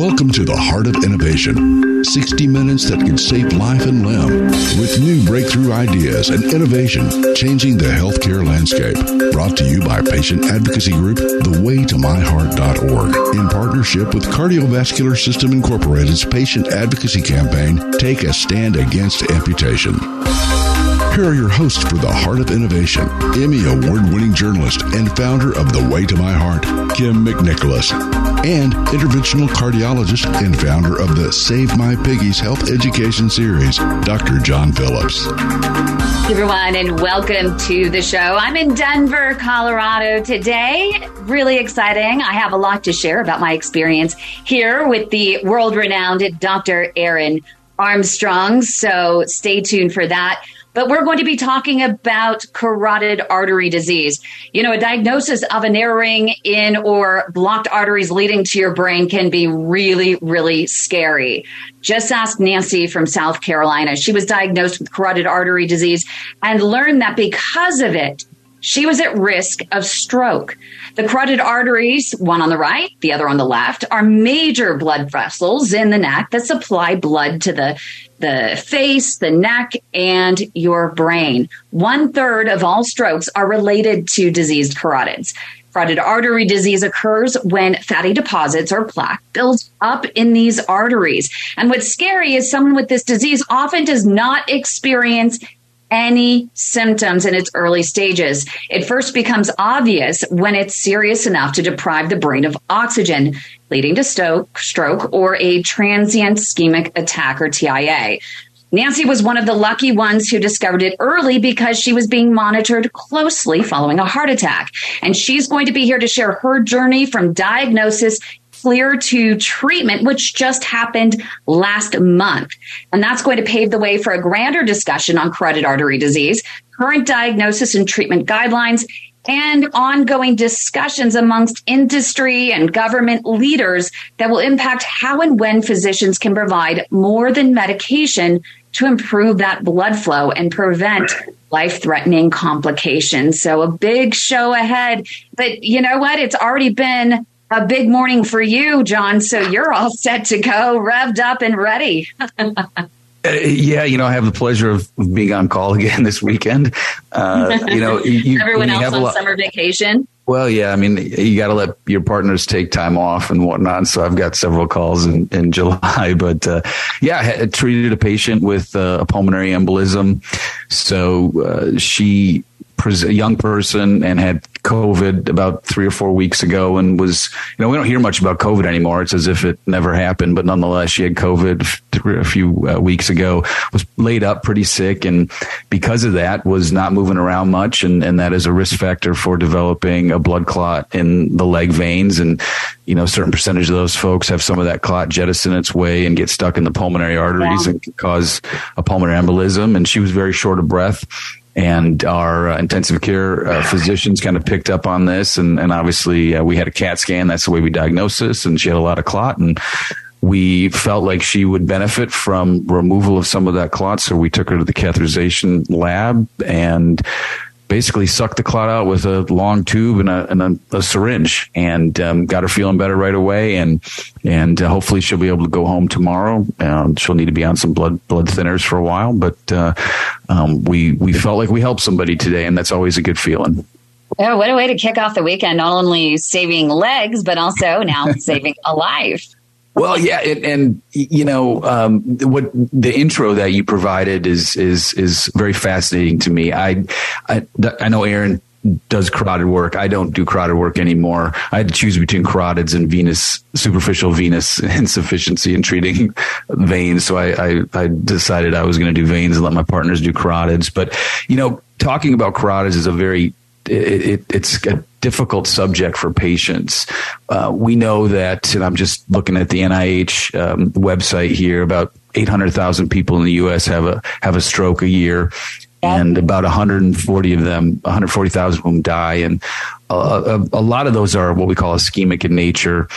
Welcome to the Heart of Innovation. 60 minutes that can save life and limb with new breakthrough ideas and innovation changing the healthcare landscape. Brought to you by patient advocacy group thewaytomyheart.org in partnership with Cardiovascular System Incorporated's patient advocacy campaign Take a Stand Against Amputation. Here are your hosts for the Heart of Innovation, Emmy Award winning journalist and founder of The Way to My Heart, Kim McNicholas, and interventional cardiologist and founder of the Save My Piggies Health Education Series, Dr. John Phillips. Hey everyone, and welcome to the show. I'm in Denver, Colorado today. Really exciting. I have a lot to share about my experience here with the world renowned Dr. Ehrin Armstrong. So stay tuned for that but we're going to be talking about carotid artery disease. You know, a diagnosis of a narrowing in or blocked arteries leading to your brain can be really, really scary. Just ask Nancy from South Carolina. She was diagnosed with carotid artery disease and learned that because of it, she was at risk of stroke. The carotid arteries, one on the right, the other on the left, are major blood vessels in the neck that supply blood to the, the face, the neck, and your brain. One third of all strokes are related to diseased carotids. Carotid artery disease occurs when fatty deposits or plaque builds up in these arteries. And what's scary is someone with this disease often does not experience any symptoms in its early stages. It first becomes obvious when it's serious enough to deprive the brain of oxygen, leading to stroke, stroke or a transient ischemic attack or TIA. Nancy was one of the lucky ones who discovered it early because she was being monitored closely following a heart attack. And she's going to be here to share her journey from diagnosis clear to treatment, which just happened last month. And that's going to pave the way for a grander discussion on carotid artery disease, current diagnosis and treatment guidelines, and ongoing discussions amongst industry and government leaders that will impact how and when physicians can provide more than medication to improve that blood flow and prevent life threatening complications. So a big show ahead. But you know what? It's already been a big morning for you, John. So you're all set to go, revved up and ready. Uh, yeah, you know, I have the pleasure of being on call again this weekend. Uh, you know, you, everyone else on lot, summer vacation. Well, yeah, I mean, you got to let your partners take time off and whatnot. So I've got several calls in, in July, but uh, yeah, I treated a patient with uh, a pulmonary embolism. So uh, she a young person and had COVID about three or four weeks ago and was, you know, we don't hear much about COVID anymore. It's as if it never happened, but nonetheless, she had COVID a few uh, weeks ago, was laid up pretty sick. And because of that was not moving around much. And, and that is a risk factor for developing a blood clot in the leg veins. And, you know, a certain percentage of those folks have some of that clot jettison its way and get stuck in the pulmonary arteries yeah. and cause a pulmonary embolism. And she was very short of breath and our uh, intensive care uh, physicians kind of picked up on this. And, and obviously uh, we had a cat scan. That's the way we diagnosed this. And she had a lot of clot. And we felt like she would benefit from removal of some of that clot. So we took her to the catheterization lab and basically sucked the clot out with a long tube and a, and a, a syringe and um, got her feeling better right away. And, and uh, hopefully she'll be able to go home tomorrow. Um, she'll need to be on some blood, blood thinners for a while, but, uh, um, we, we felt like we helped somebody today and that's always a good feeling. Oh, what a way to kick off the weekend. Not only saving legs, but also now saving a life. Well, yeah, and, and you know um, what the intro that you provided is is is very fascinating to me. I I, I know Ehrin does carotid work. I don't do carotid work anymore. I had to choose between carotids and venous, superficial venous insufficiency and treating veins. So I, I, I decided I was going to do veins and let my partners do carotids. But, you know, talking about carotids is a very, it, it, it's a difficult subject for patients. Uh, we know that, and I'm just looking at the NIH um, website here, about 800,000 people in the U.S. have a have a stroke a year, and about 140 of them, 140,000 of them die, and a, a, a, lot of those are what we call ischemic in nature,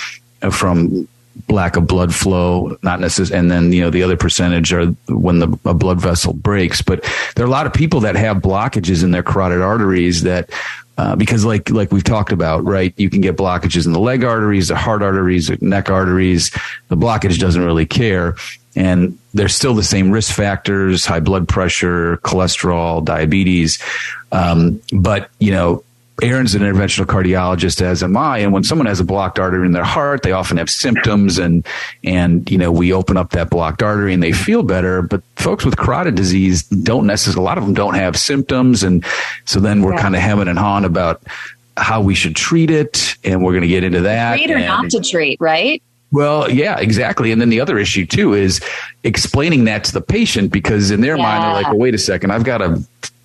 uh, from lack of blood flow, not necessarily, and then you know the other percentage are when the a blood vessel breaks. But there are a lot of people that have blockages in their carotid arteries that. Uh, because like like we've talked about, right? You can get blockages in the leg arteries, the heart arteries, the neck arteries. The blockage doesn't really care, and there's still the same risk factors: high blood pressure, cholesterol, diabetes. Um, but you know, Ehrin's an interventional cardiologist, as am I. And when someone has a blocked artery in their heart, they often have symptoms, and and you know we open up that blocked artery and they feel better. But folks with carotid disease don't necessarily. A lot of them don't have symptoms, and so then we're yeah. kind of hemming and hawing about how we should treat it, and we're going to get into that. Treat or and, not to treat, right? Well, yeah, exactly. And then the other issue too is explaining that to the patient because in their yeah. mind they're like, well, wait a second, I've got a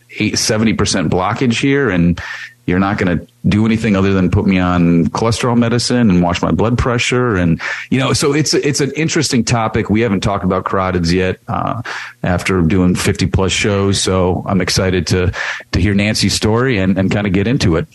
70% blockage here and you're not going to do anything other than put me on cholesterol medicine and watch my blood pressure. And, you know, so it's, it's an interesting topic. We haven't talked about carotids yet, uh, after doing 50 plus shows. So I'm excited to, to hear Nancy's story and, and kind of get into it.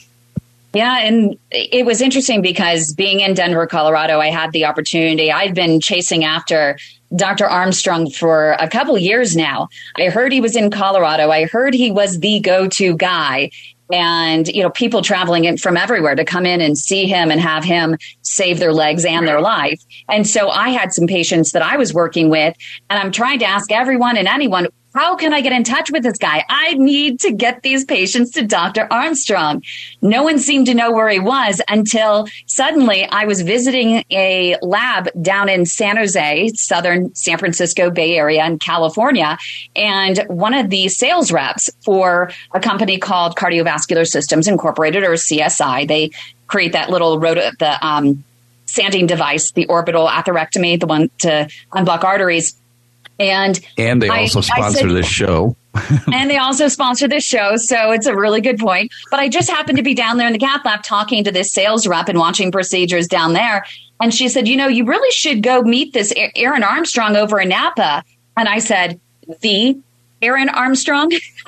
Yeah, and it was interesting because being in Denver, Colorado, I had the opportunity. I'd been chasing after Dr. Armstrong for a couple years now. I heard he was in Colorado. I heard he was the go-to guy and you know people traveling in from everywhere to come in and see him and have him save their legs and their life and so i had some patients that i was working with and i'm trying to ask everyone and anyone how can I get in touch with this guy? I need to get these patients to Dr. Armstrong. No one seemed to know where he was until suddenly I was visiting a lab down in San Jose, southern San Francisco Bay Area in California. And one of the sales reps for a company called Cardiovascular Systems Incorporated or CSI, they create that little rotor, the, um, sanding device, the orbital atherectomy, the one to unblock arteries and and they also I, sponsor I said, this show. and they also sponsor this show, so it's a really good point. But I just happened to be down there in the cath lab talking to this sales rep and watching procedures down there. And she said, "You know, you really should go meet this Ehrin Armstrong over in Napa." And I said, "The Ehrin Armstrong."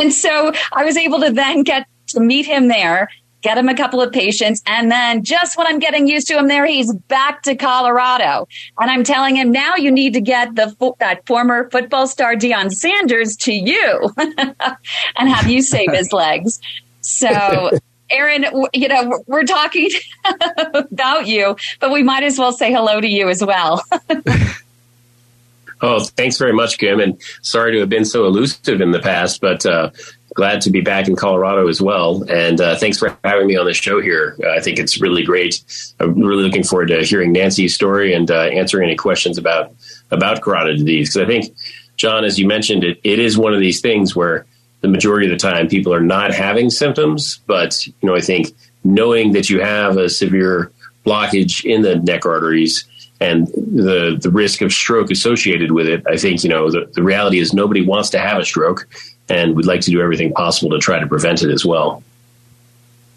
and so I was able to then get to meet him there get him a couple of patients. And then just when I'm getting used to him there, he's back to Colorado. And I'm telling him now you need to get the that former football star Deion Sanders to you and have you save his legs. So Ehrin, you know, we're talking about you, but we might as well say hello to you as well. oh, thanks very much, Kim. And sorry to have been so elusive in the past, but uh, glad to be back in Colorado as well. And uh, thanks for having me on the show here. Uh, I think it's really great. I'm really looking forward to hearing Nancy's story and uh, answering any questions about about carotid disease. Because I think, John, as you mentioned, it, it is one of these things where the majority of the time people are not having symptoms, but you know, I think knowing that you have a severe blockage in the neck arteries and the the risk of stroke associated with it, I think you know the, the reality is nobody wants to have a stroke and we'd like to do everything possible to try to prevent it as well.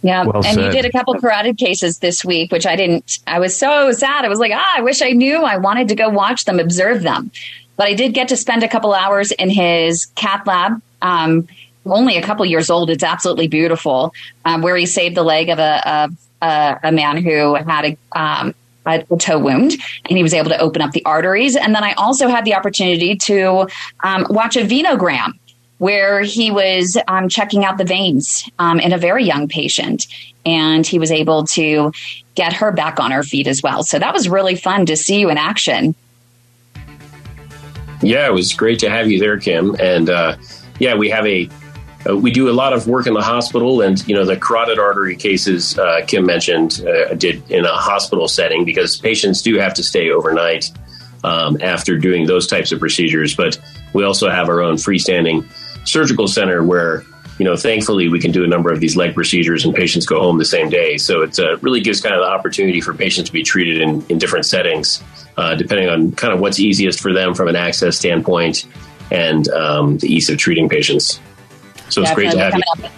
Yeah, well and you did a couple carotid cases this week, which I didn't. I was so sad. I was like, ah, I wish I knew. I wanted to go watch them, observe them, but I did get to spend a couple hours in his cath lab. Um, only a couple years old. It's absolutely beautiful. Um, where he saved the leg of a a, a man who had a um, a toe wound and he was able to open up the arteries. And then I also had the opportunity to um, watch a venogram where he was um, checking out the veins um, in a very young patient. And he was able to get her back on her feet as well. So that was really fun to see you in action. Yeah, it was great to have you there, Kim. And uh, yeah, we have a uh, we do a lot of work in the hospital, and you know the carotid artery cases uh, Kim mentioned uh, did in a hospital setting because patients do have to stay overnight um, after doing those types of procedures. But we also have our own freestanding surgical center where you know thankfully we can do a number of these leg procedures and patients go home the same day. So it uh, really gives kind of the opportunity for patients to be treated in, in different settings uh, depending on kind of what's easiest for them from an access standpoint and um, the ease of treating patients. So it's great to have you.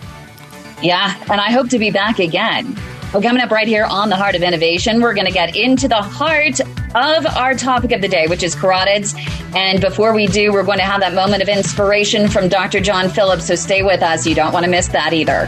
Yeah, and I hope to be back again. Well, coming up right here on the Heart of Innovation, we're going to get into the heart of our topic of the day, which is carotids. And before we do, we're going to have that moment of inspiration from Dr. John Phillips. So stay with us. You don't want to miss that either.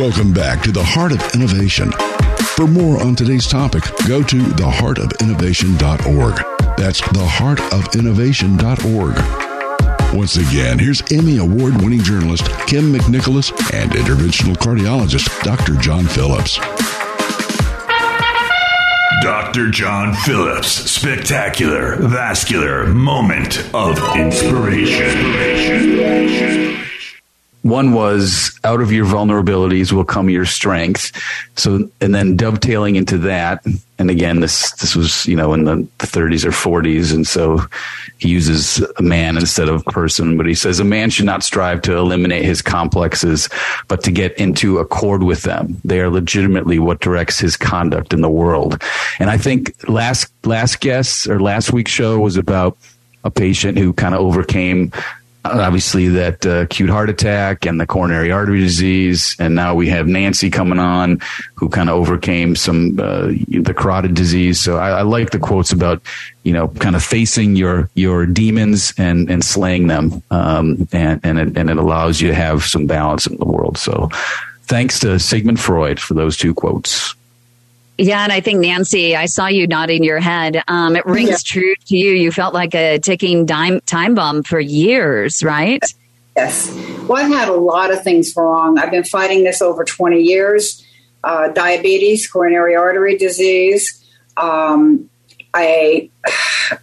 Welcome back to the Heart of Innovation. For more on today's topic, go to theheartofinnovation.org. That's theheartofinnovation.org. Once again, here's Emmy Award winning journalist Kim McNicholas and interventional cardiologist Dr. John Phillips. Dr. John Phillips, spectacular vascular moment of inspiration. One was out of your vulnerabilities will come your strength. So, and then dovetailing into that, and again, this this was you know in the 30s or 40s, and so he uses a man instead of person. But he says a man should not strive to eliminate his complexes, but to get into accord with them. They are legitimately what directs his conduct in the world. And I think last last guest or last week's show was about a patient who kind of overcame obviously that uh, acute heart attack and the coronary artery disease. And now we have nancy coming on who kind of overcame some uh, the carotid disease. So I, I, like the quotes about you know kind of facing your your demons and and slaying them. Um, and and it, and it allows you to have some balance in the world. So thanks to sigmund freud for those two quotes yeah, and I think Nancy, I saw you nodding your head. Um, it rings yeah. true to you. You felt like a ticking time time bomb for years, right? Yes. Well, I've had a lot of things wrong. I've been fighting this over 20 years. Uh, diabetes, coronary artery disease. Um, I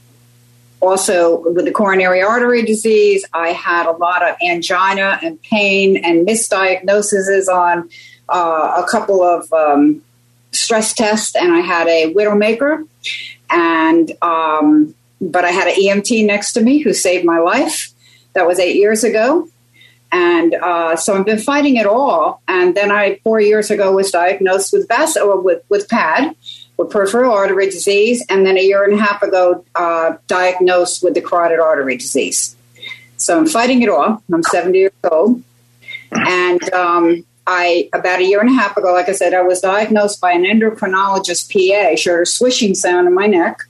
also, with the coronary artery disease, I had a lot of angina and pain and misdiagnoses on uh, a couple of um, stress test and I had a widowmaker and um, but I had an EMT next to me who saved my life. That was eight years ago. And uh, so I've been fighting it all. And then I, four years ago, was diagnosed with VAS or with, with PAD, with peripheral artery disease. And then a year and a half ago, uh, diagnosed with the carotid artery disease. So I'm fighting it all. I'm 70 years old. And um, I about a year and a half ago, like I said, I was diagnosed by an endocrinologist PA. She heard a swishing sound in my neck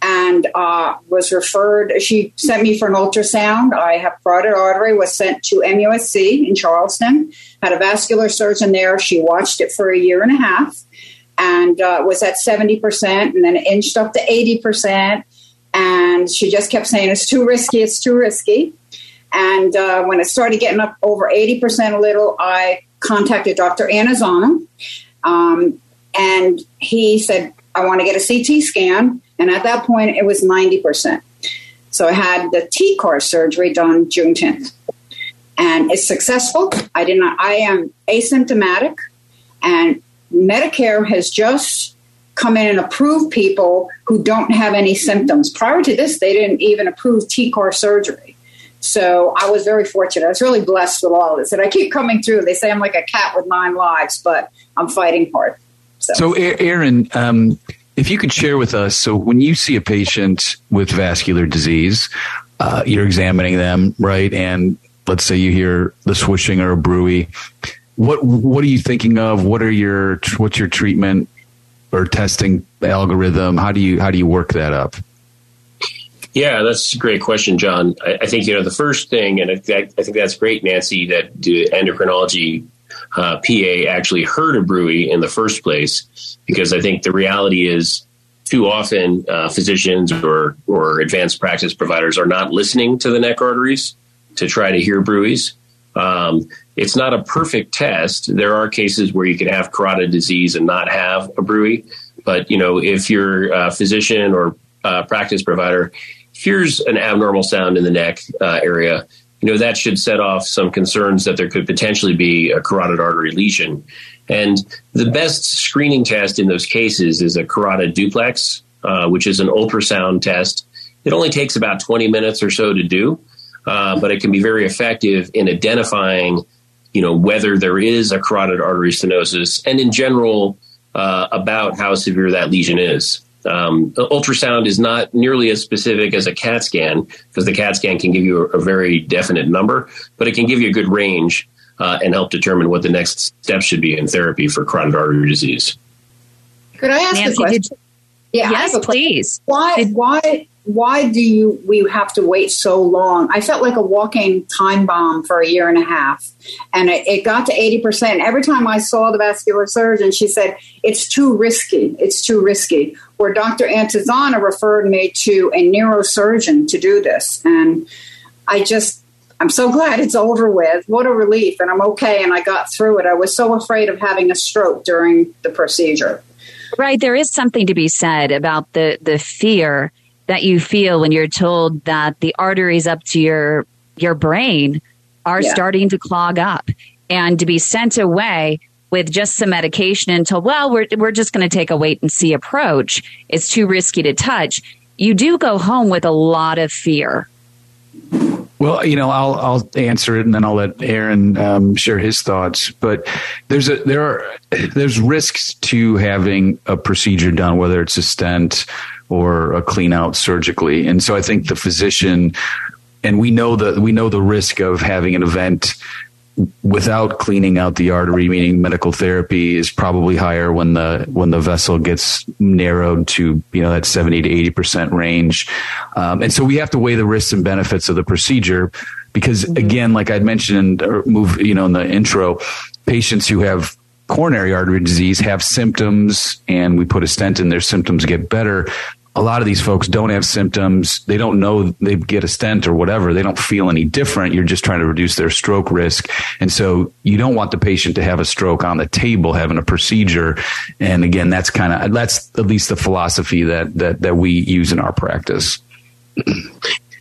and uh, was referred. She sent me for an ultrasound. I have carotid artery. Was sent to MUSC in Charleston. Had a vascular surgeon there. She watched it for a year and a half, and uh, was at seventy percent, and then it inched up to eighty percent. And she just kept saying, "It's too risky. It's too risky." And uh, when it started getting up over eighty percent a little, I contacted Dr. Anna Anazzano, um, and he said, I want to get a CT scan. And at that point, it was 90%. So I had the TCAR surgery done June 10th. And it's successful. I did not, I am asymptomatic, and Medicare has just come in and approved people who don't have any symptoms. Prior to this, they didn't even approve TCAR surgery. So I was very fortunate. I was really blessed with all of this. And I keep coming through. They say I'm like a cat with nine lives, but I'm fighting hard. So, so Ehrin, um, if you could share with us, so when you see a patient with vascular disease, uh, you're examining them, right? And let's say you hear the swishing or a bruit. What what are you thinking of? What are your what's your treatment or testing algorithm? How do you how do you work that up? Yeah, that's a great question, John. I, I think you know the first thing, and I, I think that's great, Nancy, that the endocrinology uh, PA actually heard of bruit in the first place, because I think the reality is too often uh, physicians or or advanced practice providers are not listening to the neck arteries to try to hear bruits. Um, it's not a perfect test. There are cases where you can have carotid disease and not have a bruit, but you know if your uh, physician or uh, practice provider hears an abnormal sound in the neck uh, area, you know, that should set off some concerns that there could potentially be a carotid artery lesion. And the best screening test in those cases is a carotid duplex, uh, which is an ultrasound test. It only takes about 20 minutes or so to do, uh, but it can be very effective in identifying, you know, whether there is a carotid artery stenosis and in general uh, about how severe that lesion is. Um, ultrasound is not nearly as specific as a CAT scan because the CAT scan can give you a, a, very definite number, but it can give you a good range uh, and help determine what the next step should be in therapy for carotid artery disease. Could I ask Nancy, a question? Yeah, yes, please. Why? Why? why do you we have to wait so long? I felt like a walking time bomb for a year and a half, and it, it got to eighty percent. Every time I saw the vascular surgeon, she said it's too risky. It's too risky. Where Dr. Antizana referred me to a neurosurgeon to do this, and I just I'm so glad it's over with. What a relief, and I'm okay, and I got through it. I was so afraid of having a stroke during the procedure. Right, there is something to be said about the the fear that you feel when you're told that the arteries up to your your brain are yeah. starting to clog up and to be sent away with just some medication until well we're we're just going to take a wait and see approach. It's too risky to touch. You do go home with a lot of fear well, you know, I'll I'll answer it, and then I'll let Ehrin um, share his thoughts. But there's a there are there's risks to having a procedure done, whether it's a stent or a clean out surgically. And so I think the physician, and we know that we know the risk of having an event without cleaning out the artery, meaning medical therapy is probably higher when the when the vessel gets narrowed to you know that seventy to eighty percent range, um, and so we have to weigh the risks and benefits of the procedure because mm-hmm. again, like I'd mentioned or move you know in the intro, patients who have coronary artery disease have symptoms and we put a stent in their symptoms get better a lot of these folks don't have symptoms. They don't know they get a stent or whatever. They don't feel any different. You're just trying to reduce their stroke risk. And so you don't want the patient to have a stroke on the table having a procedure. And again, that's kind of, that's at least the philosophy that, that, that we use in our practice.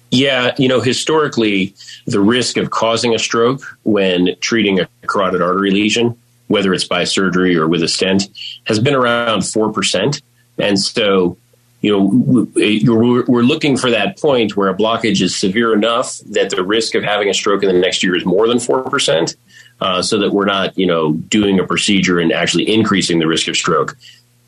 Yeah, you know, historically, the risk of causing a stroke when treating a carotid artery lesion, whether it's by surgery or with a stent, has been around 4%. And so you know, we're looking for that point where a blockage is severe enough that the risk of having a stroke in the next year is more than 4%, uh, so that we're not, you know, doing a procedure and actually increasing the risk of stroke.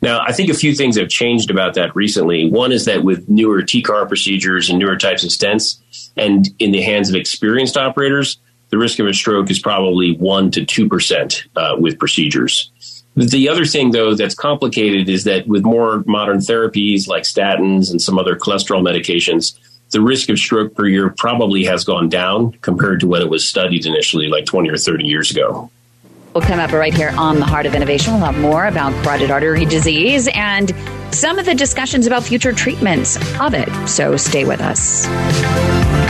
Now, I think a few things have changed about that recently. One is that with newer TCAR procedures and newer types of stents, and in the hands of experienced operators, the risk of a stroke is probably 1% to 2% uh, with procedures. The other thing, though, that's complicated is that with more modern therapies like statins and some other cholesterol medications, the risk of stroke per year probably has gone down compared to when it was studied initially, like 20 or 30 years ago. We'll come up right here on the Heart of Innovation. We'll have more about carotid artery disease and some of the discussions about future treatments of it. So stay with us.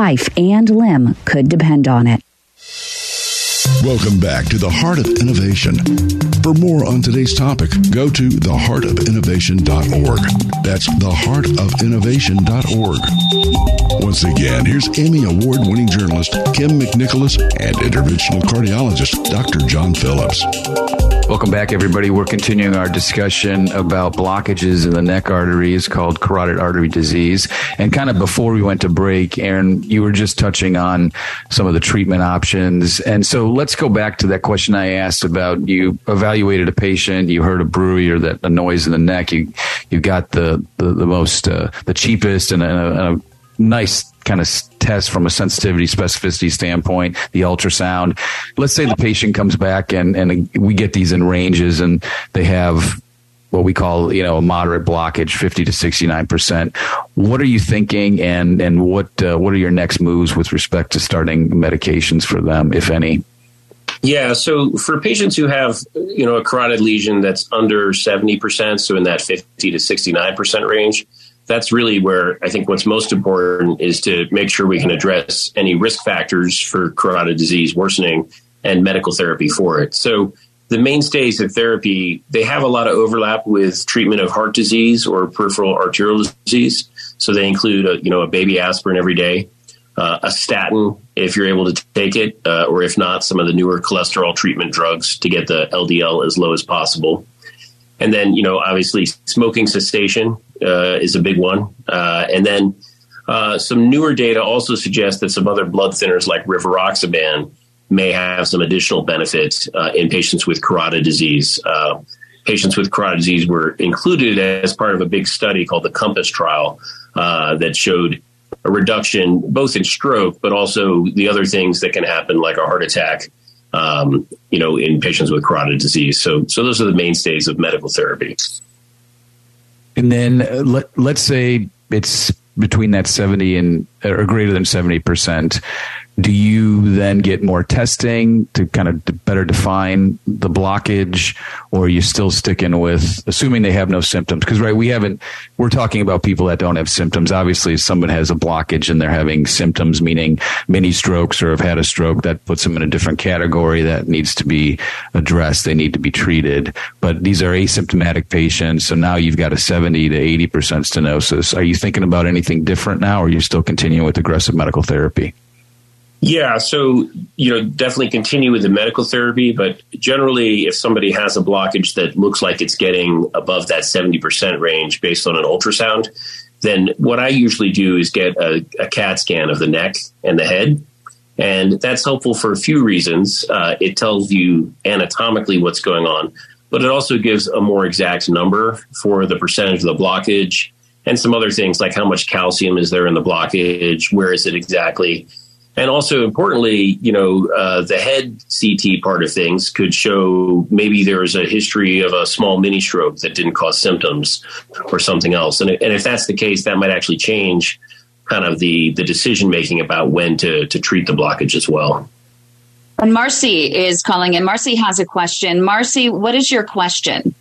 and limb could depend on it. Welcome back to the Heart of Innovation. For more on today's topic, go to theheartofinnovation.org. That's theheartofinnovation.org. Once again, here's Emmy Award winning journalist Kim McNicholas and interventional cardiologist Dr. John Phillips. Welcome back, everybody. We're continuing our discussion about blockages in the neck arteries called carotid artery disease. And kind of before we went to break, Ehrin, you were just touching on some of the treatment options. And so let's go back to that question I asked about you evaluated a patient, you heard a bruit or that a noise in the neck, you you got the the, the most uh, the cheapest and a, and a nice kind of test from a sensitivity specificity standpoint, the ultrasound. Let's say the patient comes back and, and we get these in ranges and they have what we call, you know, a moderate blockage, 50 to 69%. What are you thinking and, and what, uh, what are your next moves with respect to starting medications for them, if any? Yeah, so for patients who have, you know, a carotid lesion that's under 70%, so in that 50 to 69% range, that's really where I think what's most important is to make sure we can address any risk factors for carotid disease worsening and medical therapy for it. So the mainstays of therapy, they have a lot of overlap with treatment of heart disease or peripheral arterial disease. So they include, a, you know, a baby aspirin every day, uh, a statin if you're able to take it, uh, or if not, some of the newer cholesterol treatment drugs to get the LDL as low as possible. And then, you know, obviously smoking cessation uh, is a big one. Uh, and then uh, some newer data also suggests that some other blood thinners like rivaroxaban may have some additional benefits uh, in patients with carotid disease. Uh, patients with carotid disease were included as part of a big study called the COMPASS trial uh, that showed a reduction both in stroke, but also the other things that can happen, like a heart attack, um, you know, in patients with carotid disease. So, so those are the mainstays of medical therapy. And then uh, let, let's say it's between that 70 and or greater than 70% do you then get more testing to kind of better define the blockage? Or are you still sticking with assuming they have no symptoms? Because right we haven't we're talking about people that don't have symptoms. Obviously if someone has a blockage and they're having symptoms meaning mini strokes or have had a stroke that puts them in a different category that needs to be addressed. They need to be treated. But these are asymptomatic patients so now you've got a 70 to 80% stenosis. Are you thinking about anything different now or are you still continuing with aggressive medical therapy yeah, so you know, definitely continue with the medical therapy, but generally, if somebody has a blockage that looks like it's getting above that seventy percent range based on an ultrasound, then what I usually do is get a, a, CAT scan of the neck and the head, and that's helpful for a few reasons. Uh, it tells you anatomically what's going on, but it also gives a more exact number for the percentage of the blockage and some other things like how much calcium is there in the blockage, where is it exactly and also importantly, you know, uh, the head CT part of things could show maybe there's a history of a small mini stroke that didn't cause symptoms or something else. And, and if that's the case, that might actually change kind of the, the decision making about when to, to treat the blockage as well. And Marcy is calling in. Marcy has a question. Marcy, what is your question?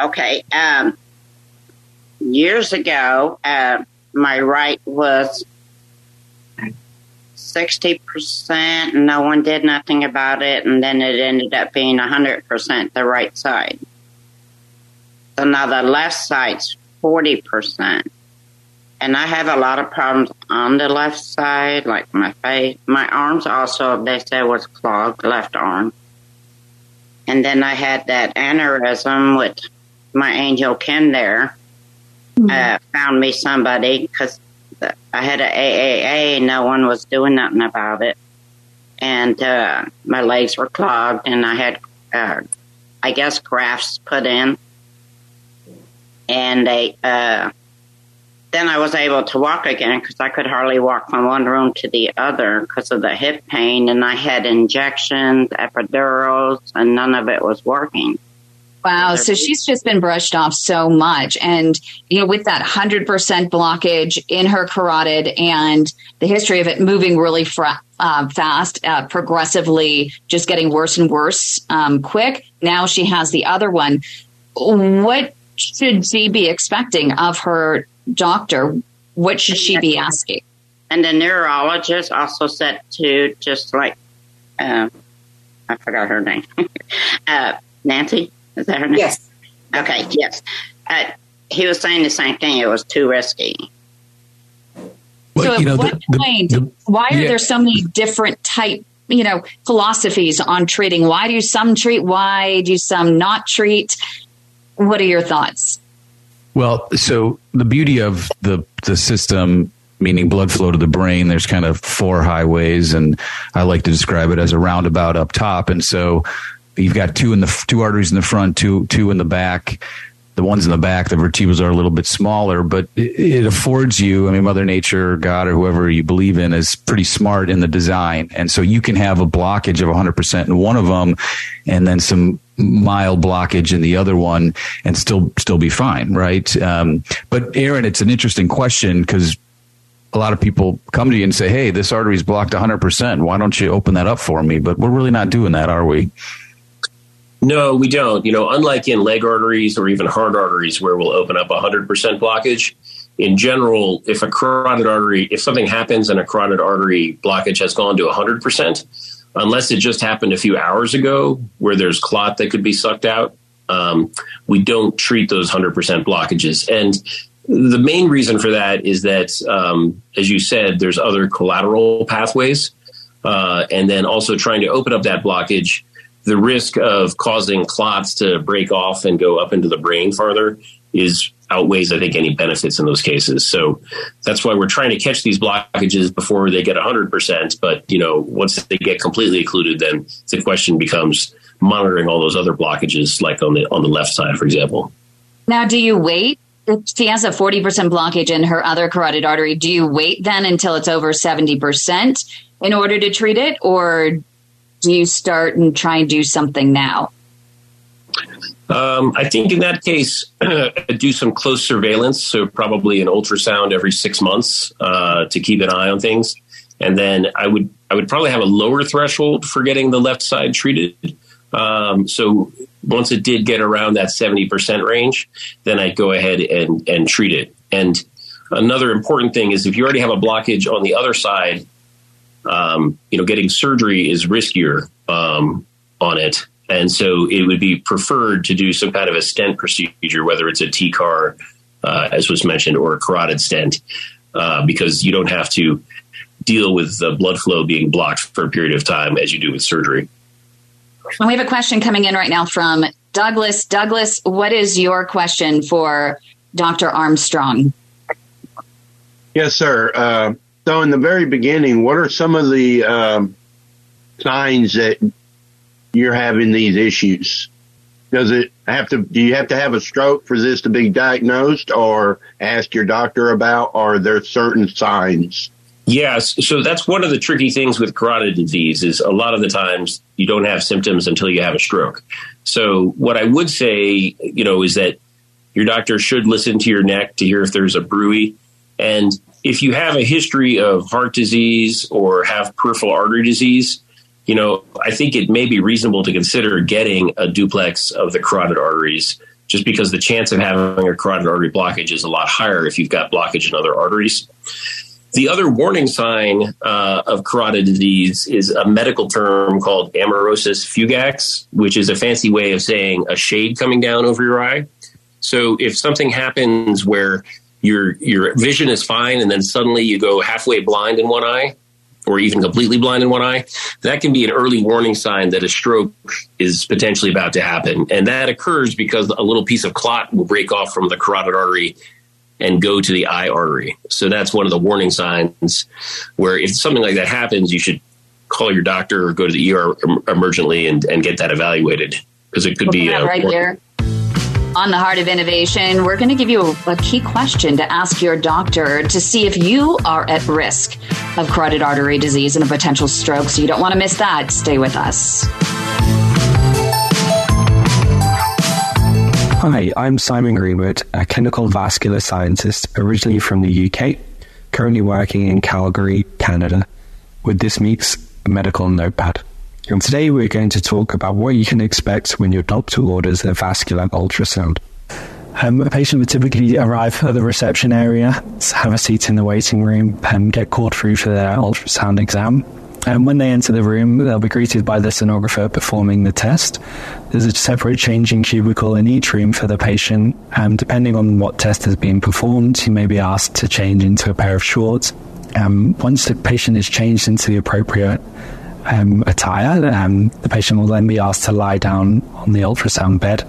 Okay. Um, years ago, uh, my right was 60%, no one did nothing about it, and then it ended up being 100% the right side. So now the left side's 40%. And I have a lot of problems on the left side, like my face. My arms also, they said, was clogged, left arm. And then I had that aneurysm with my angel Ken there. Mm-hmm. Uh, found me somebody because I had an AAA. No one was doing nothing about it, and uh, my legs were clogged, and I had, uh, I guess, grafts put in, and they uh, then I was able to walk again because I could hardly walk from one room to the other because of the hip pain. And I had injections, epidurals, and none of it was working. Wow. So she's just been brushed off so much. And, you know, with that 100% blockage in her carotid and the history of it moving really fra- uh, fast, uh, progressively just getting worse and worse um, quick, now she has the other one. What should she be expecting of her doctor? What should she be asking? And the neurologist also said to just like, uh, I forgot her name, uh, Nancy. Is that her name? Yes. Okay. Yes. Uh, he was saying the same thing. It was too risky. so at you know, what the- the- the- why are yeah. there so many different type, you know, philosophies on treating? Why do some treat? Why do some not treat? What are your thoughts? Well, so the beauty of the the system, meaning blood flow to the brain, there's kind of four highways, and I like to describe it as a roundabout up top. And so you've got two in the two arteries in the front, two two in the back. The ones in the back, the vertebrals are a little bit smaller, but it, it affords you. I mean, Mother Nature, God, or whoever you believe in, is pretty smart in the design, and so you can have a blockage of 100 percent in one of them, and then some mild blockage in the other one and still still be fine right um, but Ehrin it's an interesting question because a lot of people come to you and say hey this artery is blocked 100% why don't you open that up for me but we're really not doing that are we No, we don't. You know, unlike in leg arteries or even heart arteries where we'll open up 100% blockage, in general, if a carotid artery, if something happens and a carotid artery blockage has gone to 100%, unless it just happened a few hours ago where there's clot that could be sucked out, um, we don't treat those 100% blockages. And the main reason for that is that, um, as you said, there's other collateral pathways. Uh, and then also trying to open up that blockage, the risk of causing clots to break off and go up into the brain farther is outweighs, I think, any benefits in those cases. So that's why we're trying to catch these blockages before they get 100%. But, you know, once they get completely occluded, then the question becomes monitoring all those other blockages, like on the on the left side, for example. Now, do you wait? If she has a 40% blockage in her other carotid artery, do you wait then until it's over 70% in order to treat it? Or do you start and try and do something now? Um, I think in that case, do some close surveillance. So probably an ultrasound every six months uh, to keep an eye on things. And then I would I would probably have a lower threshold for getting the left side treated. Um, so once it did get around that seventy percent range, then I'd go ahead and and treat it. And another important thing is if you already have a blockage on the other side, um, you know, getting surgery is riskier um, on it. And so it would be preferred to do some kind of a stent procedure, whether it's a TCAR, uh, as was mentioned, or a carotid stent, uh, because you don't have to deal with the blood flow being blocked for a period of time as you do with surgery. And we have a question coming in right now from Douglas. Douglas, what is your question for Dr. Armstrong? Yes, sir. Uh, so, in the very beginning, what are some of the um, signs that you're having these issues? Does it have to? Do you have to have a stroke for this to be diagnosed, or ask your doctor about? Are there certain signs? Yes, so that's one of the tricky things with carotid disease is a lot of the times you don't have symptoms until you have a stroke. So what I would say, you know, is that your doctor should listen to your neck to hear if there's a bruit. And if you have a history of heart disease or have peripheral artery disease, you know, I think it may be reasonable to consider getting a duplex of the carotid arteries just because the chance of having a carotid artery blockage is a lot higher if you've got blockage in other arteries. The other warning sign uh, of carotid disease is a medical term called amaurosis fugax, which is a fancy way of saying a shade coming down over your eye. So if something happens where your your vision is fine and then suddenly you go halfway blind in one eye or even completely blind in one eye, that can be an early warning sign that a stroke is potentially about to happen. And that occurs because a little piece of clot will break off from the carotid artery and go to the eye artery. So that's one of the warning signs where if something like that happens, you should call your doctor or go to the ER emergently and, and get that evaluated because it could We'll be right here On the Heart of Innovation, we're going to give you a, key question to ask your doctor to see if you are at risk of carotid artery disease and a potential stroke. So you don't want to miss that. Stay with us. Hi, I'm Simon Greenwood, a clinical vascular scientist originally from the UK, currently working in Calgary, Canada, with this week's medical notepad. And today we're going to talk about what you can expect when your doctor orders a vascular ultrasound. Um, a patient would typically arrive at the reception area, have a seat in the waiting room, and get called through for their ultrasound exam. And when they enter the room, they'll be greeted by the sonographer performing the test. There's a separate changing cubicle in each room for the patient. And depending on what test is being performed, he may be asked to change into a pair of shorts. Um, once the patient is changed into the appropriate um, attire, um, the patient will then be asked to lie down on the ultrasound bed,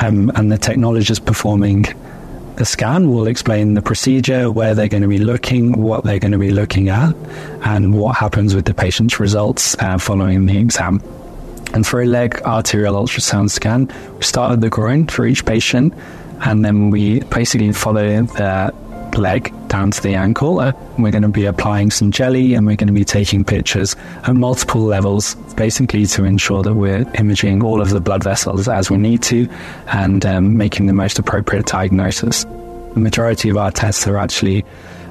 um, and the technologist performing the scan will explain the procedure, where they're going to be looking, what they're going to be looking at, and what happens with the patient's results uh, following the exam. And for a leg arterial ultrasound scan, we start at the groin for each patient, and then we basically follow the leg down to the ankle. Uh, we're going to be applying some jelly and we're going to be taking pictures at multiple levels, basically to ensure that we're imaging all of the blood vessels as we need to and um, making the most appropriate diagnosis. The majority of our tests are actually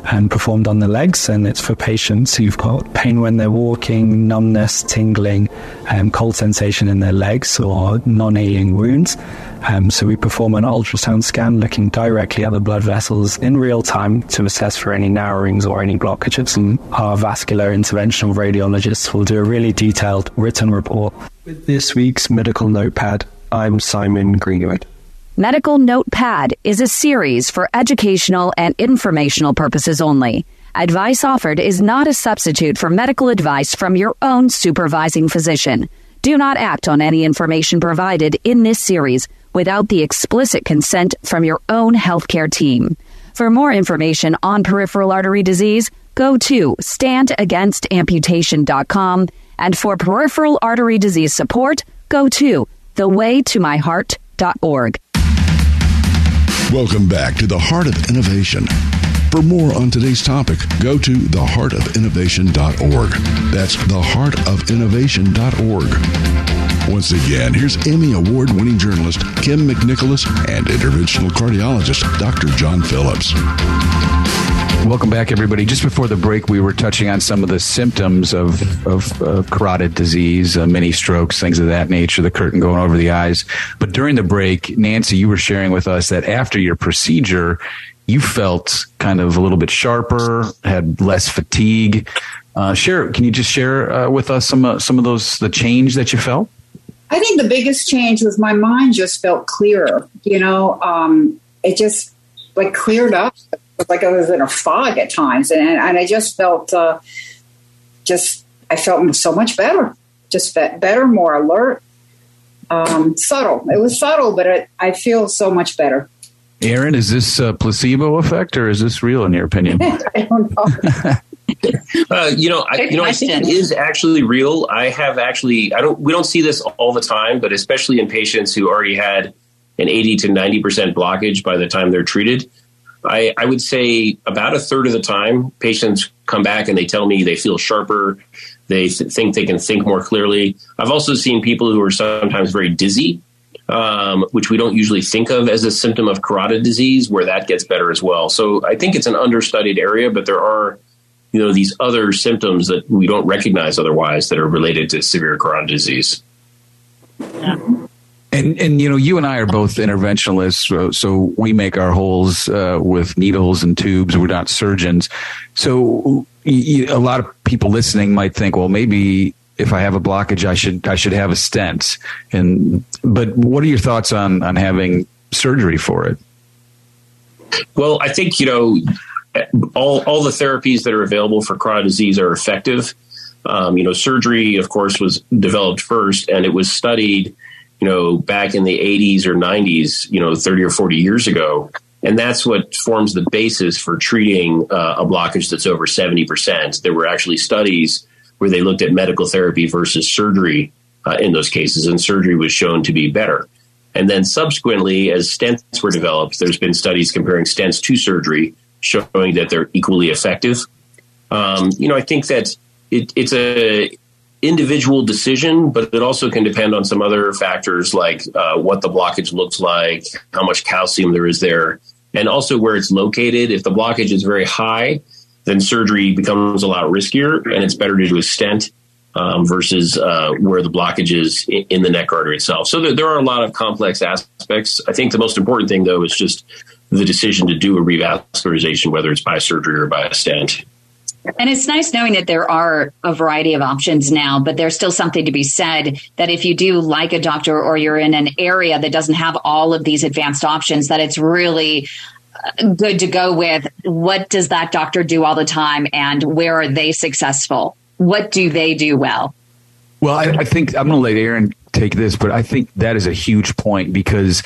and performed on the legs, and it's for patients who've got pain when they're walking, numbness, tingling, um, cold sensation in their legs, or non-healing wounds. Um, so we perform an ultrasound scan looking directly at the blood vessels in real time to assess for any narrowings or any blockages. And our vascular interventional radiologists will do a really detailed written report. With this week's medical notepad, I'm Simon Greenwood. Medical Notepad is a series for educational and informational purposes only. Advice offered is not a substitute for medical advice from your own supervising physician. Do not act on any information provided in this series without the explicit consent from your own healthcare team. For more information on peripheral artery disease, go to standagainstamputation.com and for peripheral artery disease support, go to thewaytomyheart.org. Welcome back to the Heart of Innovation. For more on today's topic, go to theheartofinnovation.org. That's theheartofinnovation.org. Once again, here's Emmy Award winning journalist Kim McNicholas and interventional cardiologist Dr. John Phillips. Welcome back, everybody. Just before the break, we were touching on some of the symptoms of, of uh, carotid disease, uh, mini strokes, things of that nature, the curtain going over the eyes. But during the break, Nancy, you were sharing with us that after your procedure, you felt kind of a little bit sharper, had less fatigue. Uh, share, can you just share uh, with us some uh, some of those the change that you felt? I think the biggest change was my mind just felt clearer. You know, um, it just like cleared up like I was in a fog at times, and, and I just felt uh, just I felt so much better, just better, more alert, um, subtle. It was subtle, but it, I feel so much better. Ehrin, is this a placebo effect or is this real in your opinion? I don't know. Uh, you know, I, you know, I think it is actually real. I have actually, I don't, we don't see this all the time, but especially in patients who already had an 80 to 90% blockage by the time they're treated. I, I would say about a third of the time, patients come back and they tell me they feel sharper. They th- think they can think more clearly. I've also seen people who are sometimes very dizzy, um, which we don't usually think of as a symptom of carotid disease, where that gets better as well. So I think it's an understudied area, but there are, you know, these other symptoms that we don't recognize otherwise that are related to severe carotid disease. Yeah. And and you know, you and I are both interventionalists, so, so we make our holes uh, with needles and tubes. We're not surgeons, so you, a lot of people listening might think, well, maybe if I have a blockage, I should I should have a stent. And but what are your thoughts on on having surgery for it? Well, I think you know all all the therapies that are available for carotid disease are effective. Um, you know, surgery, of course, was developed first, and it was studied you know, back in the 80s or 90s, you know, 30 or 40 years ago. And that's what forms the basis for treating uh, a blockage that's over 70%. There were actually studies where they looked at medical therapy versus surgery uh, in those cases, and surgery was shown to be better. And then subsequently, as stents were developed, there's been studies comparing stents to surgery showing that they're equally effective. Um, you know, I think that it, it's a individual decision, but it also can depend on some other factors like uh, what the blockage looks like, how much calcium there is there, and also where it's located. If the blockage is very high, then surgery becomes a lot riskier, and it's better to do a stent um, versus uh, where the blockage is in, the neck artery itself. So there, there, are a lot of complex aspects. I think the most important thing, though, is just the decision to do a revascularization, whether it's by surgery or by a stent. And it's nice knowing that there are a variety of options now, but there's still something to be said that if you do like a doctor or you're in an area that doesn't have all of these advanced options, that it's really uh, good to go with what does that doctor do all the time and where are they successful? What do they do well? Well, I, I think I'm going to let Ehrin take this, but I think that is a huge point because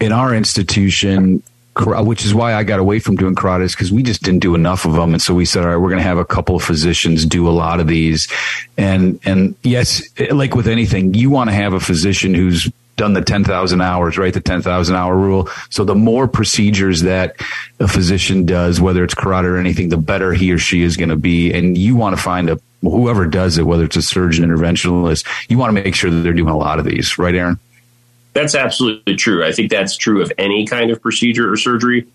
in our institution, which is why I got away from doing carotids because we just didn't do enough of them. And so we said, all right, we're going to have a couple of physicians do a lot of these. And, and yes, like with anything, you want to have a physician who's done the 10,000 hours, right? The 10,000 hour rule. So the more procedures that a physician does, whether it's carotid or anything, the better he or she is going to be. And you want to find a, whoever does it, whether it's a surgeon, interventionalist, you want to make sure that they're doing a lot of these, right, Ehrin? That's absolutely true. I think that's true of any kind of procedure or surgery,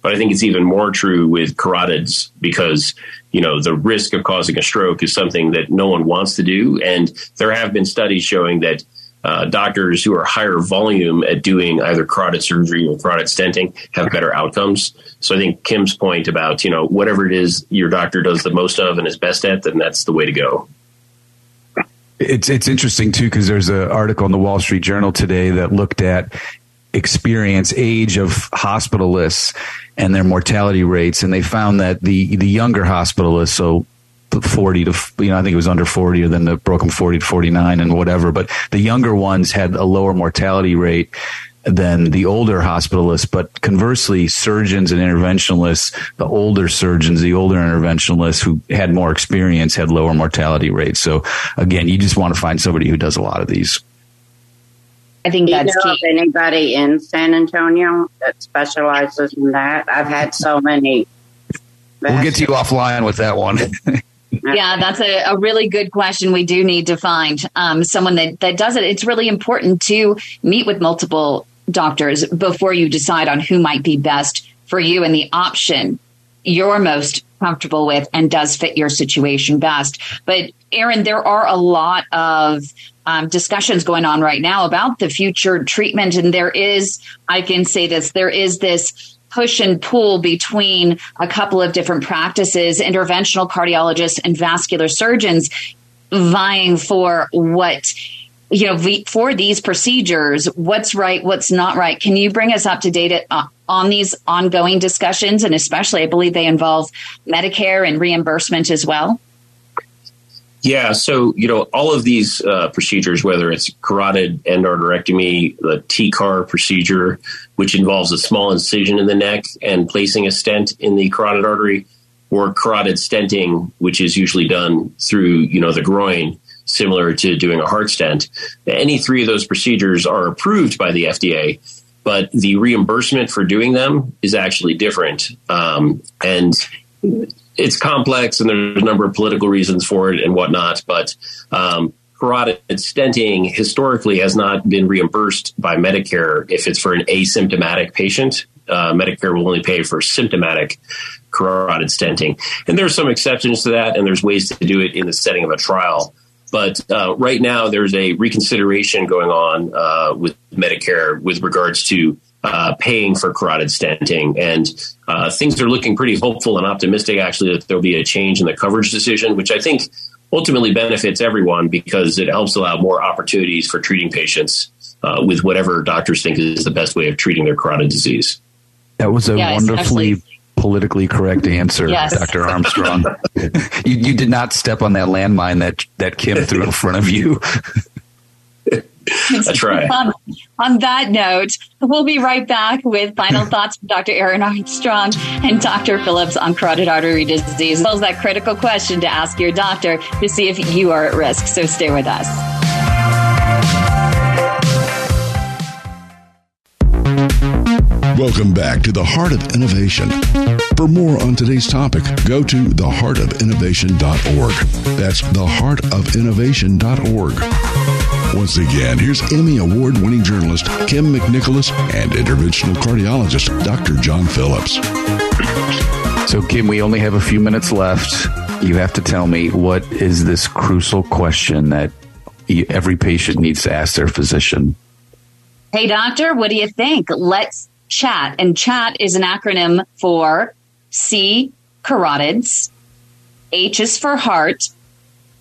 but I think it's even more true with carotids because, you know, the risk of causing a stroke is something that no one wants to do. And there have been studies showing that uh, doctors who are higher volume at doing either carotid surgery or carotid stenting have better outcomes. So I think Kim's point about, you know, whatever it is your doctor does the most of and is best at, then that's the way to go. It's it's interesting too because there's an article in the Wall Street Journal today that looked at experience age of hospitalists and their mortality rates and they found that the the younger hospitalists so 40 to you know I think it was under 40 or then the broken 40 to 49 and whatever but the younger ones had a lower mortality rate than the older hospitalists. But conversely, surgeons and interventionalists, the older surgeons, the older interventionalists who had more experience had lower mortality rates. So again, you just want to find somebody who does a lot of these. I think that's you know key. anybody in San Antonio that specializes in that? I've had so many. We'll get to you offline with that one. yeah, that's a, a, really good question. We do need to find um, someone that, that does it. It's really important to meet with multiple doctors before you decide on who might be best for you and the option you're most comfortable with and does fit your situation best. But Ehrin, there are a lot of um, discussions going on right now about the future treatment. And there is, I can say this, there is this push and pull between a couple of different practices, interventional cardiologists and vascular surgeons vying for what you know, for these procedures, what's right, what's not right. Can you bring us up to date uh, on these ongoing discussions? And especially, I believe they involve Medicare and reimbursement as well. Yeah, so you know all of these uh, procedures, whether it's carotid endarterectomy, the TCAR procedure, which involves a small incision in the neck and placing a stent in the carotid artery, or carotid stenting, which is usually done through you know the groin, similar to doing a heart stent. Any three of those procedures are approved by the FDA, but the reimbursement for doing them is actually different. Um, and it's complex, and there's a number of political reasons for it and whatnot. But um, carotid stenting historically has not been reimbursed by Medicare if it's for an asymptomatic patient. Uh, Medicare will only pay for symptomatic carotid stenting. And there's some exceptions to that, and there's ways to do it in the setting of a trial. But uh, right now, there's a reconsideration going on uh, with Medicare with regards to uh, paying for carotid stenting. And uh, things are looking pretty hopeful and optimistic, actually, that there'll be a change in the coverage decision, which I think ultimately benefits everyone because it helps allow more opportunities for treating patients uh, with whatever doctors think is the best way of treating their carotid disease. That was a yeah, wonderfully politically correct answer, yes. Dr. Armstrong. you, you did not step on that landmine that that Kim threw in front of you. That's right. Um, on that note, we'll be right back with final thoughts from Dr. Ehrin Armstrong and Dr. Phillips on carotid artery disease, as well as that critical question to ask your doctor to see if you are at risk. So stay with us. Welcome back to the Heart of Innovation. For more on today's topic, go to theheartofinnovation.org. That's theheartofinnovation.org. Once again, here's Emmy Award winning journalist Kim McNicholas and interventional cardiologist Dr. John Phillips. So, Kim, we only have a few minutes left. You have to tell me what is this crucial question that every patient needs to ask their physician? Hey, doctor, what do you think? Let's chat. And chat is an acronym for C, carotids, H is for heart,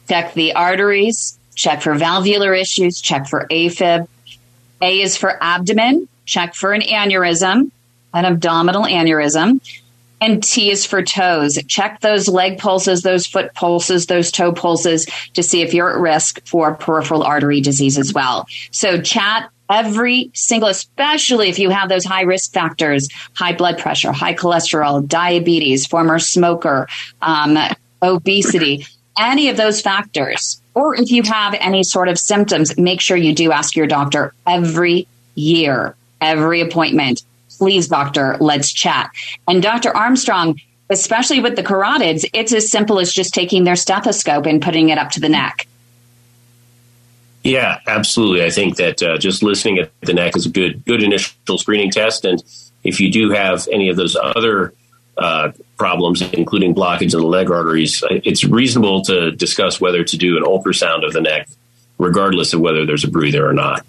check the arteries, check for valvular issues, check for AFib. A is for abdomen, check for an aneurysm, an abdominal aneurysm. And T is for toes. Check those leg pulses, those foot pulses, those toe pulses to see if you're at risk for peripheral artery disease as well. So chat every single, especially if you have those high risk factors, high blood pressure, high cholesterol, diabetes, former smoker, um, obesity, any of those factors, or if you have any sort of symptoms, make sure you do ask your doctor every year, every appointment. Please, doctor, let's chat. And Dr. Armstrong, especially with the carotids, it's as simple as just taking their stethoscope and putting it up to the neck. Yeah, absolutely. I think that uh, just listening at the neck is a good good initial screening test, and if you do have any of those other uh, problems, including blockage of the leg arteries, it's reasonable to discuss whether to do an ultrasound of the neck, regardless of whether there's a breather or not.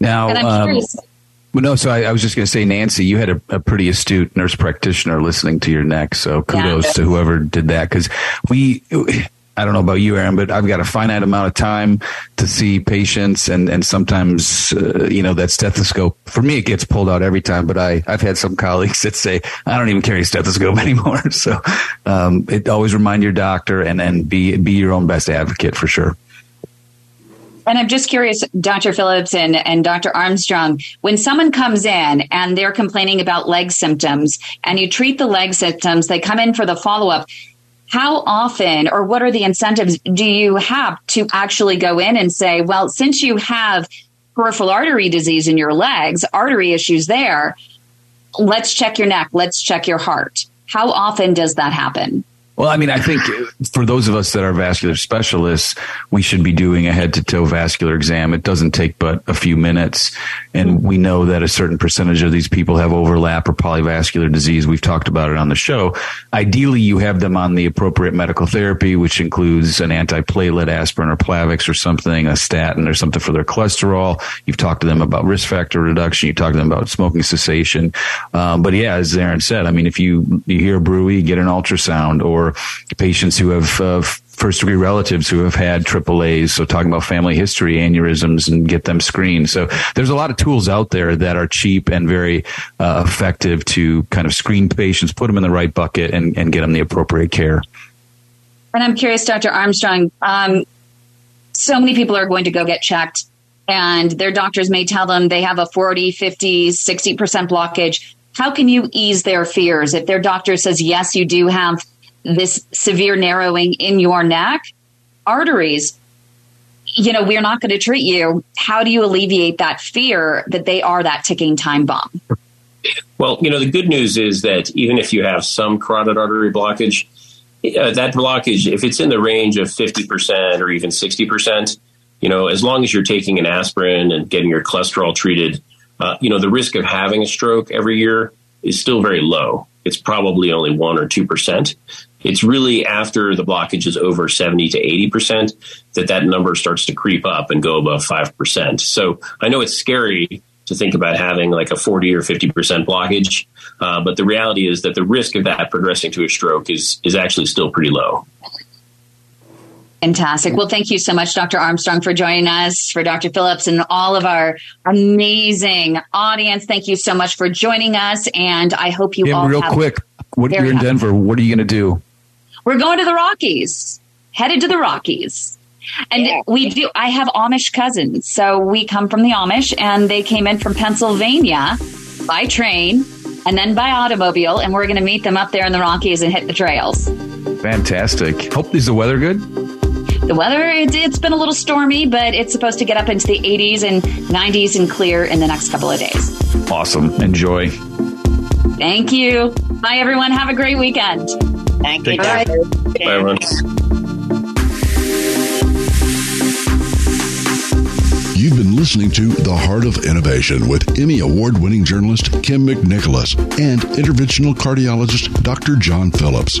Now, um, well, no, so I, I was just going to say, Nancy, you had a, a, pretty astute nurse practitioner listening to your neck. So kudos yeah. to whoever did that because we I don't know about you, Ehrin, but I've got a finite amount of time to see patients, and and sometimes uh, you know that stethoscope for me it gets pulled out every time. But I I've had some colleagues that say I don't even carry a stethoscope anymore. So um, it always remind your doctor and and be be your own best advocate for sure. And I'm just curious, Dr. Phillips and, and Dr. Armstrong, when someone comes in and they're complaining about leg symptoms and you treat the leg symptoms, they come in for the follow up how often or what are the incentives do you have to actually go in and say, well, since you have peripheral artery disease in your legs, artery issues there, let's check your neck, let's check your heart. How often does that happen? Well, I mean, I think for those of us that are vascular specialists, we should be doing a head to toe vascular exam. It doesn't take but a few minutes. And we know that a certain percentage of these people have overlap or polyvascular disease. We've talked about it on the show. Ideally, you have them on the appropriate medical therapy, which includes an antiplatelet aspirin or Plavix or something, a statin or something for their cholesterol. You've talked to them about risk factor reduction. You talked to them about smoking cessation. Um, but yeah, as Ehrin said, I mean, if you, you hear bruit, get an ultrasound or patients who have uh, first degree relatives who have had AAAs. So talking about family history aneurysms and get them screened. So there's a lot of tools out there that are cheap and very uh, effective to kind of screen patients, put them in the right bucket and, and get them the appropriate care. And I'm curious, Dr. Armstrong, um, so many people are going to go get checked and their doctors may tell them they have a 40, 50, 60% blockage. How can you ease their fears if their doctor says, yes, you do have this severe narrowing in your neck, arteries, you know, we're not going to treat you. How do you alleviate that fear that they are that ticking time bomb? Well, you know, the good news is that even if you have some carotid artery blockage, uh, that blockage, if it's in the range of 50% or even 60%, you know, as long as you're taking an aspirin and getting your cholesterol treated, uh, you know, the risk of having a stroke every year is still very low. It's probably only one or 2%. It's really after the blockage is over 70 to 80% that that number starts to creep up and go above 5%. So I know it's scary to think about having like a 40 or 50% blockage, uh, but the reality is that the risk of that progressing to a stroke is, is actually still pretty low. Fantastic. Well, thank you so much, Dr. Armstrong, for joining us, for Dr. Phillips, and all of our amazing audience. Thank you so much for joining us, and I hope you yeah, all real quick. What, you're in Denver. What are you going to do? We're going to the Rockies, headed to the Rockies. And yeah. we do, I have Amish cousins. So we come from the Amish and they came in from Pennsylvania by train and then by automobile. And we're going to meet them up there in the Rockies and hit the trails. Fantastic. Hope is the weather good? The weather, it, it's been a little stormy, but it's supposed to get up into the 80s and 90s and clear in the next couple of days. Awesome. Enjoy. Thank you. Bye, everyone. Have a great weekend. Thank you. Bye. Bye, everyone. You've been listening to The Heart of Innovation with Emmy Award winning journalist Kim McNicholas and interventional cardiologist Dr. John Phillips.